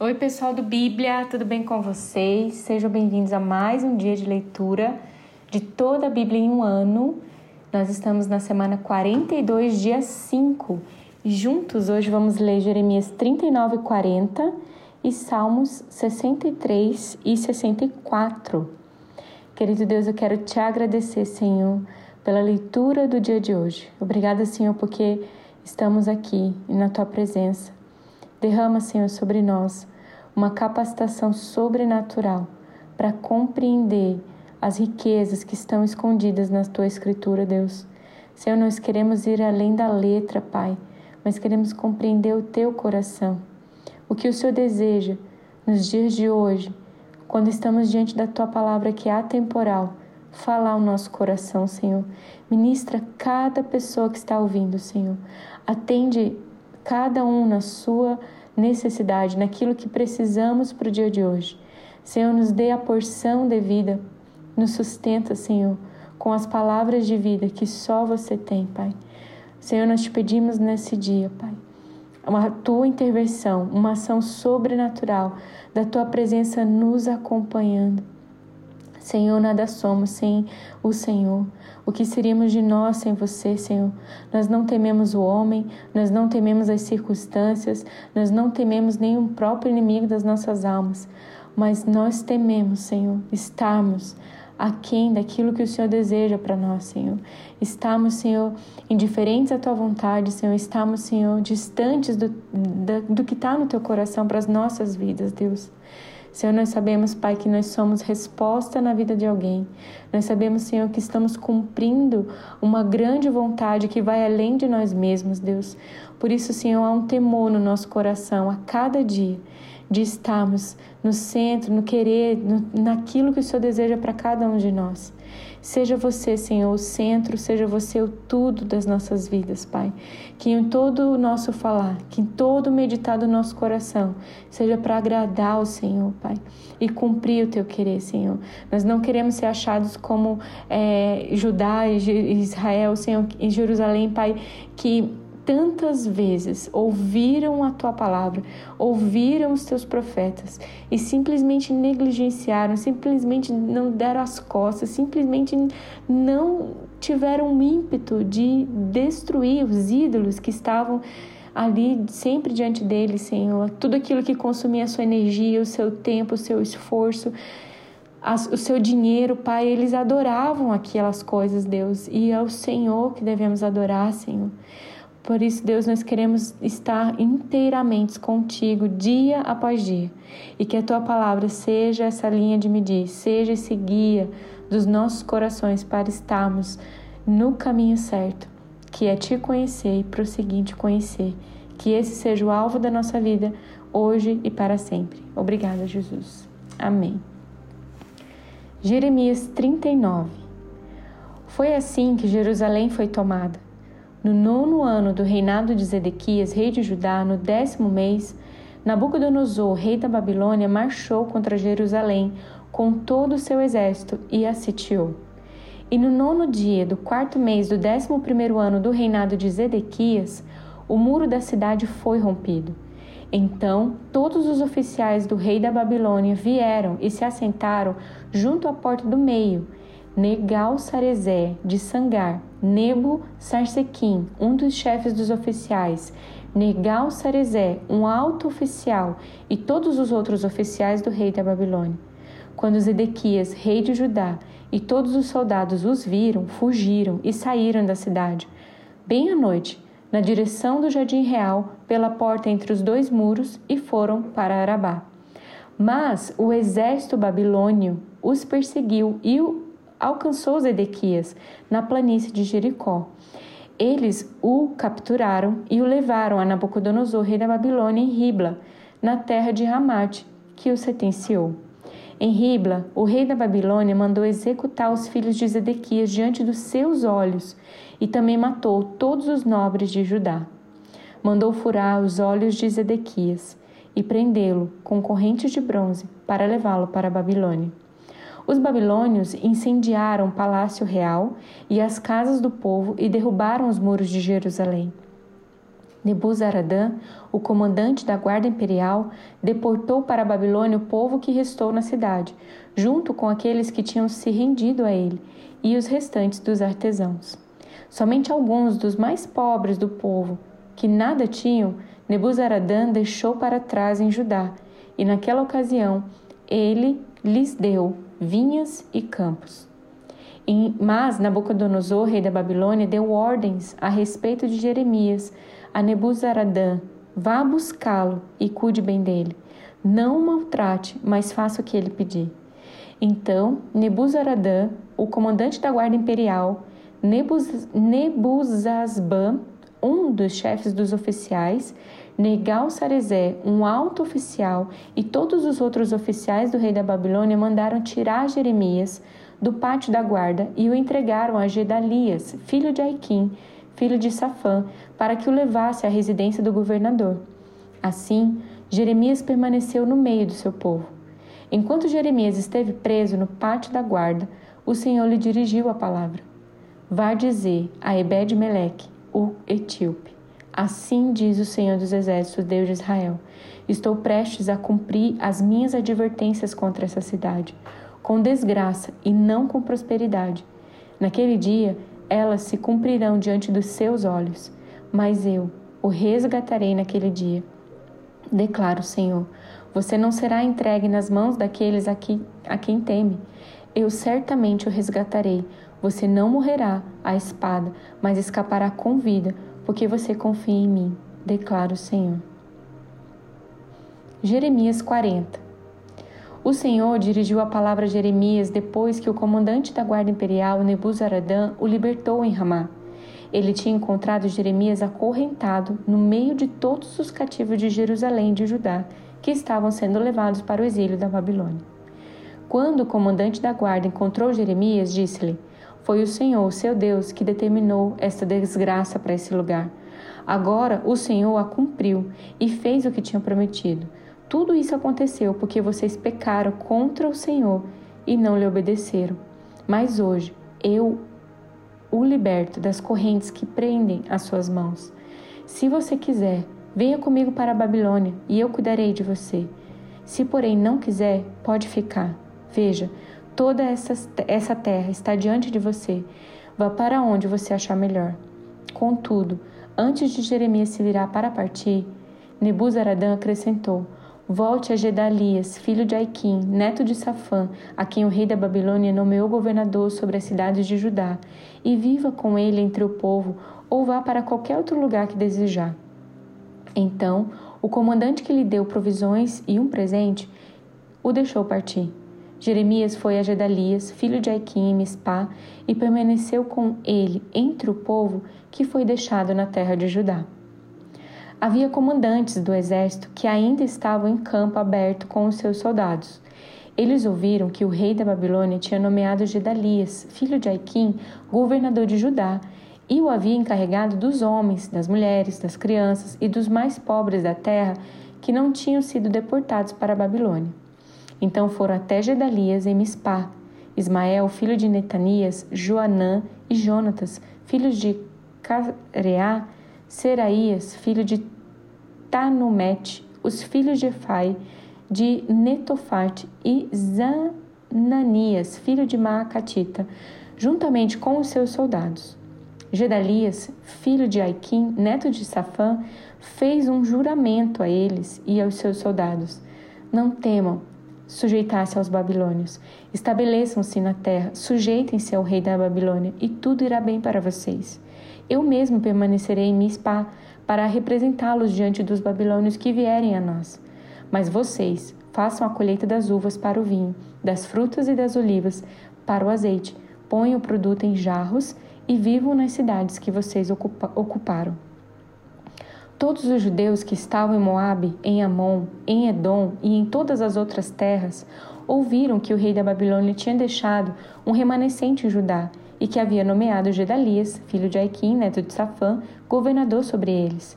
Oi, pessoal do Bíblia, tudo bem com vocês? Sejam bem-vindos a mais um dia de leitura de toda a Bíblia em um ano. Nós estamos na semana 42, dia 5. E juntos hoje vamos ler Jeremias 39 e 40 e Salmos 63 e 64. Querido Deus, eu quero te agradecer, Senhor, pela leitura do dia de hoje. Obrigada, Senhor, porque estamos aqui na tua presença. Derrama, Senhor, sobre nós uma capacitação sobrenatural para compreender as riquezas que estão escondidas na tua escritura, Deus. Senhor, nós queremos ir além da letra, Pai, mas queremos compreender o teu coração. O que o Senhor deseja nos dias de hoje, quando estamos diante da tua palavra que é atemporal, falar o nosso coração, Senhor. Ministra cada pessoa que está ouvindo, Senhor. Atende cada um na sua necessidade, naquilo que precisamos para o dia de hoje. Senhor, nos dê a porção devida, nos sustenta, Senhor, com as palavras de vida que só você tem, Pai. Senhor, nós te pedimos nesse dia, Pai, uma tua intervenção, uma ação sobrenatural da tua presença nos acompanhando. Senhor, nada somos sem o Senhor. O que seríamos de nós sem você, Senhor? Nós não tememos o homem, nós não tememos as circunstâncias, nós não tememos o próprio inimigo das nossas almas, mas nós tememos, Senhor, estarmos aquém daquilo que o Senhor deseja para nós, Senhor. Estamos, Senhor, indiferentes à tua vontade, Senhor. Estamos, Senhor, distantes do, do que está no teu coração para as nossas vidas, Deus. Senhor, nós sabemos, Pai, que nós somos resposta na vida de alguém. Nós sabemos, Senhor, que estamos cumprindo uma grande vontade que vai além de nós mesmos, Deus. Por isso, Senhor, há um temor no nosso coração a cada dia de estarmos no centro, no querer, no, naquilo que o Senhor deseja para cada um de nós. Seja você, Senhor, o centro, seja você o tudo das nossas vidas, Pai. Que em todo o nosso falar, que em todo o meditar do nosso coração, seja para agradar o Senhor, Pai, e cumprir o teu querer, Senhor. Nós não queremos ser achados como é, Judá e Israel, Senhor, em Jerusalém, Pai, que tantas vezes ouviram a tua palavra, ouviram os teus profetas e simplesmente negligenciaram, simplesmente não deram as costas, simplesmente não tiveram o ímpeto de destruir os ídolos que estavam ali sempre diante deles, Senhor. Tudo aquilo que consumia a sua energia, o seu tempo, o seu esforço, o seu dinheiro, Pai, eles adoravam aquelas coisas, Deus, e é o Senhor que devemos adorar, Senhor. Por isso, Deus, nós queremos estar inteiramente contigo dia após dia e que a tua palavra seja essa linha de medir, seja esse guia dos nossos corações para estarmos no caminho certo, que é te conhecer e prosseguir te conhecer. Que esse seja o alvo da nossa vida hoje e para sempre. Obrigada, Jesus. Amém. Jeremias 39 Foi assim que Jerusalém foi tomada no nono ano do reinado de Zedequias, rei de Judá, no décimo mês, Nabucodonosor, rei da Babilônia, marchou contra Jerusalém com todo o seu exército e a sitiou. E no nono dia do quarto mês do décimo primeiro ano do reinado de Zedequias, o muro da cidade foi rompido. Então todos os oficiais do rei da Babilônia vieram e se assentaram junto à porta do meio, Negal-Sarezé de Sangar, Nebo Sarsequim, um dos chefes dos oficiais, Negal-Sarezé, um alto oficial, e todos os outros oficiais do rei da Babilônia. Quando Zedequias, rei de Judá, e todos os soldados os viram, fugiram e saíram da cidade. Bem à noite, na direção do jardim real, pela porta entre os dois muros, e foram para Arabá. Mas o exército babilônio os perseguiu e alcançou Zedequias na planície de Jericó. Eles o capturaram e o levaram a Nabucodonosor, rei da Babilônia, em Ribla, na terra de Ramate, que o sentenciou. Em Ribla, o rei da Babilônia mandou executar os filhos de Zedequias diante dos seus olhos e também matou todos os nobres de Judá. Mandou furar os olhos de Zedequias e prendê-lo com correntes de bronze para levá-lo para a Babilônia. Os babilônios incendiaram o palácio real e as casas do povo e derrubaram os muros de Jerusalém. Nebuzaradã, o comandante da guarda imperial, deportou para a Babilônia o povo que restou na cidade, junto com aqueles que tinham se rendido a ele e os restantes dos artesãos. Somente alguns dos mais pobres do povo, que nada tinham, Nebuzaradã deixou para trás em Judá, e naquela ocasião ele lhes deu vinhas e campos. Mas Nabucodonosor, rei da Babilônia, deu ordens a respeito de Jeremias a Nebuzaradã: vá buscá-lo e cuide bem dele. Não o maltrate, mas faça o que ele pedir. Então, Nebuzaradã, o comandante da guarda imperial, Nebuz, Nebuzasban, um dos chefes dos oficiais, Negal-Sarezé, um alto oficial, e todos os outros oficiais do rei da Babilônia mandaram tirar Jeremias do pátio da guarda e o entregaram a Gedalias, filho de Aiquim, filho de Safã, para que o levasse à residência do governador. Assim, Jeremias permaneceu no meio do seu povo. Enquanto Jeremias esteve preso no pátio da guarda, o Senhor lhe dirigiu a palavra. Vá dizer a Ebed-Meleque, etíope. Assim diz o Senhor dos Exércitos, Deus de Israel: Estou prestes a cumprir as minhas advertências contra essa cidade, com desgraça e não com prosperidade. Naquele dia, elas se cumprirão diante dos seus olhos, mas eu o resgatarei naquele dia. Declara o Senhor: Você não será entregue nas mãos daqueles a, a quem teme. Eu certamente o resgatarei. Você não morrerá à espada, mas escapará com vida, porque você confia em mim, declara o Senhor. Jeremias 40 o Senhor dirigiu a palavra a Jeremias depois que o comandante da guarda imperial, Nebuzaradã, o libertou em Ramá. Ele tinha encontrado Jeremias acorrentado no meio de todos os cativos de Jerusalém e de Judá, que estavam sendo levados para o exílio da Babilônia. Quando o comandante da guarda encontrou Jeremias, disse-lhe: Foi o Senhor, seu Deus, que determinou esta desgraça para esse lugar. Agora o Senhor a cumpriu e fez o que tinha prometido. Tudo isso aconteceu porque vocês pecaram contra o Senhor e não lhe obedeceram. Mas hoje eu o liberto das correntes que prendem as suas mãos. Se você quiser, venha comigo para a Babilônia e eu cuidarei de você. Se, porém, não quiser, pode ficar. Veja, toda essa, essa terra está diante de você. Vá para onde você achar melhor. Contudo, antes de Jeremias se virar para partir, Nebuzaradã acrescentou: Volte a Gedalias, filho de Aiquim, neto de Safã, a quem o rei da Babilônia nomeou governador sobre as cidades de Judá, e viva com ele entre o povo, ou vá para qualquer outro lugar que desejar. Então, o comandante que lhe deu provisões e um presente, o deixou partir. Jeremias foi a Gedalias, filho de Aiquim, Mispá, e permaneceu com ele entre o povo que foi deixado na terra de Judá havia comandantes do exército que ainda estavam em campo aberto com os seus soldados. Eles ouviram que o rei da Babilônia tinha nomeado Gedalias, filho de Aiquim, governador de Judá, e o havia encarregado dos homens, das mulheres, das crianças e dos mais pobres da terra que não tinham sido deportados para a Babilônia. Então foram até Gedalias em Mispá, Ismael, filho de Netanias, Joanã e Jonatas, filhos de Careá, Seraías, filho de Tanumete, os filhos de Efai, de Netofate e Zananias, filho de Maacatita, juntamente com os seus soldados. Gedalias, filho de Aiquim, neto de Safã, fez um juramento a eles e aos seus soldados. Não temam sujeitar-se aos babilônios. Estabeleçam-se na terra, sujeitem-se ao rei da Babilônia, e tudo irá bem para vocês. Eu mesmo permanecerei em Mispá para representá-los diante dos babilônios que vierem a nós. Mas vocês façam a colheita das uvas para o vinho, das frutas e das olivas para o azeite. Ponham o produto em jarros e vivam nas cidades que vocês ocupa ocuparam. Todos os judeus que estavam em Moabe, em Amon, em Edom e em todas as outras terras ouviram que o rei da Babilônia tinha deixado um remanescente em Judá e que havia nomeado Gedalias, filho de Aiquim, neto de Safã, governador sobre eles.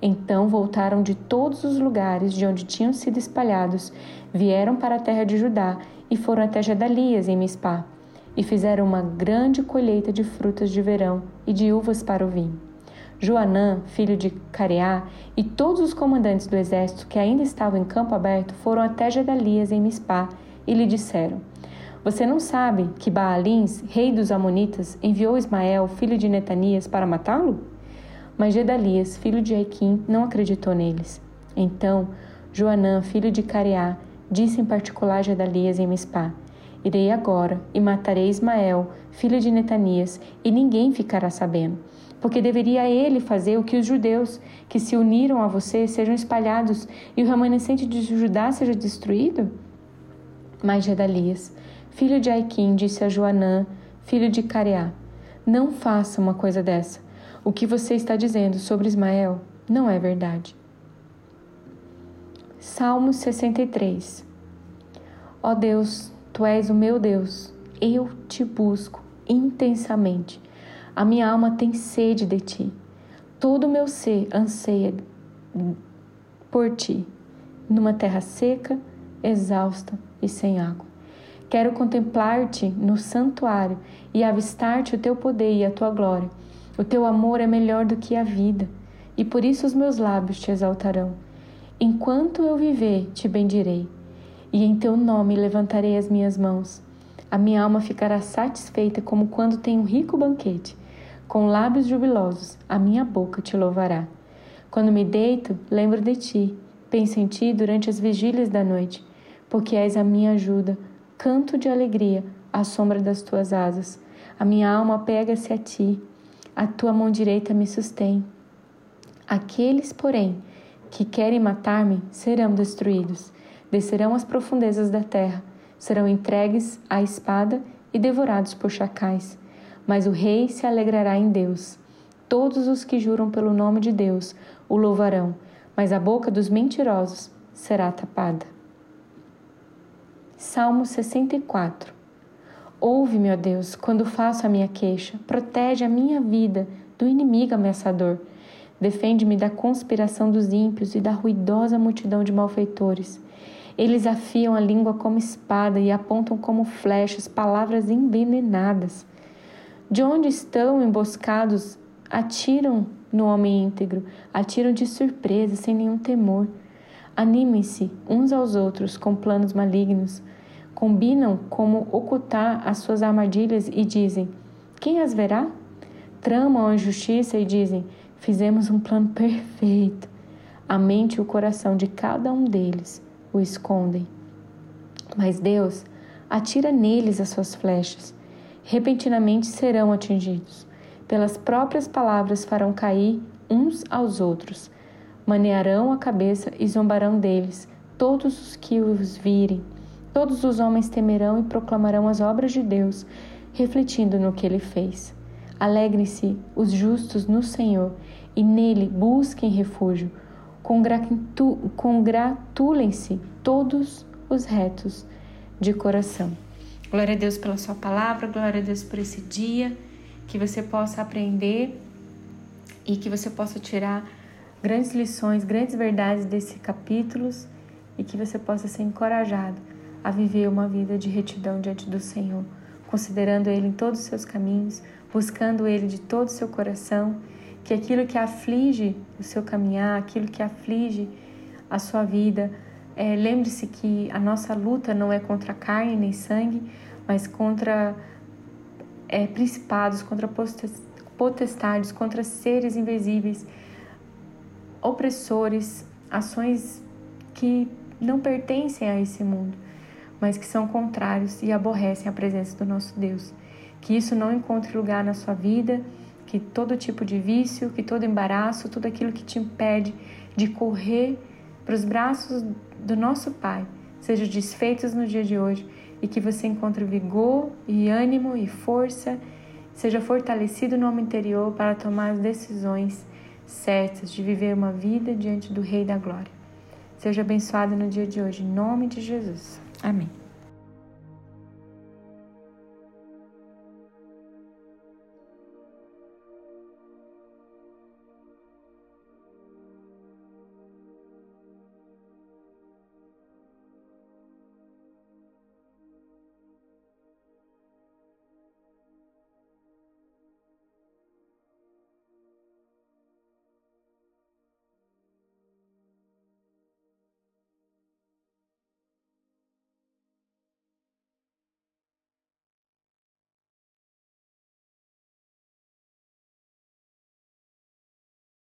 Então voltaram de todos os lugares de onde tinham sido espalhados, vieram para a terra de Judá e foram até Gedalias em Mispá, e fizeram uma grande colheita de frutas de verão e de uvas para o vinho. Joanã, filho de Careá, e todos os comandantes do exército que ainda estavam em campo aberto foram até Gedalias em Mispá e lhe disseram: Você não sabe que Baalins, rei dos Amonitas, enviou Ismael, filho de Netanias, para matá-lo? Mas Gedalias, filho de Aiquim, não acreditou neles. Então, Joanã, filho de Careá, disse em particular a Gedalias em Mispá: Irei agora e matarei Ismael, filho de Netanias, e ninguém ficará sabendo porque deveria ele fazer o que os judeus que se uniram a você sejam espalhados e o remanescente de Judá seja destruído? Mas Gedalias, filho de Aiquim, disse a Joanã, filho de Careá: Não faça uma coisa dessa. O que você está dizendo sobre Ismael não é verdade. Salmo 63 Ó Deus, tu és o meu Deus, eu te busco intensamente. A minha alma tem sede de ti. Todo o meu ser anseia por ti, numa terra seca, exausta e sem água. Quero contemplar-te no santuário e avistar-te o teu poder e a tua glória. O teu amor é melhor do que a vida, e por isso os meus lábios te exaltarão. Enquanto eu viver, te bendirei, e em teu nome levantarei as minhas mãos. A minha alma ficará satisfeita como quando tem um rico banquete com lábios jubilosos, a minha boca te louvará. Quando me deito, lembro de ti, penso em ti durante as vigílias da noite, porque és a minha ajuda, canto de alegria à sombra das tuas asas. A minha alma pega-se a ti, a tua mão direita me sustém. Aqueles, porém, que querem matar-me serão destruídos, descerão às profundezas da terra, serão entregues à espada e devorados por chacais mas o rei se alegrará em Deus. Todos os que juram pelo nome de Deus o louvarão, mas a boca dos mentirosos será tapada. Salmo 64 Ouve-me, ó Deus, quando faço a minha queixa, protege a minha vida do inimigo ameaçador. Defende-me da conspiração dos ímpios e da ruidosa multidão de malfeitores. Eles afiam a língua como espada e apontam como flechas palavras envenenadas. De onde estão emboscados, atiram no homem íntegro, atiram de surpresa, sem nenhum temor. Animem-se uns aos outros com planos malignos, combinam como ocultar as suas armadilhas e dizem: Quem as verá? Tramam a injustiça e dizem: Fizemos um plano perfeito. A mente e o coração de cada um deles o escondem. Mas Deus atira neles as suas flechas repentinamente serão atingidos. Pelas próprias palavras farão cair uns aos outros, manearão a cabeça e zombarão deles todos os que os virem. Todos os homens temerão e proclamarão as obras de Deus, refletindo no que ele fez. Alegrem-se os justos no Senhor e nele busquem refúgio. Congratulem-se todos os retos de coração. Glória a Deus pela Sua palavra, glória a Deus por esse dia, que você possa aprender e que você possa tirar grandes lições, grandes verdades desses capítulos e que você possa ser encorajado a viver uma vida de retidão diante do Senhor, considerando Ele em todos os seus caminhos, buscando Ele de todo o seu coração, que aquilo que aflige o seu caminhar, aquilo que aflige a sua vida, é, Lembre-se que a nossa luta não é contra carne nem sangue, mas contra é, principados, contra potestades, contra seres invisíveis, opressores, ações que não pertencem a esse mundo, mas que são contrários e aborrecem a presença do nosso Deus. Que isso não encontre lugar na sua vida, que todo tipo de vício, que todo embaraço, tudo aquilo que te impede de correr para os braços do nosso Pai sejam desfeitos no dia de hoje e que você encontre vigor e ânimo e força, seja fortalecido no homem interior para tomar as decisões certas de viver uma vida diante do Rei da Glória. Seja abençoado no dia de hoje, em nome de Jesus. Amém.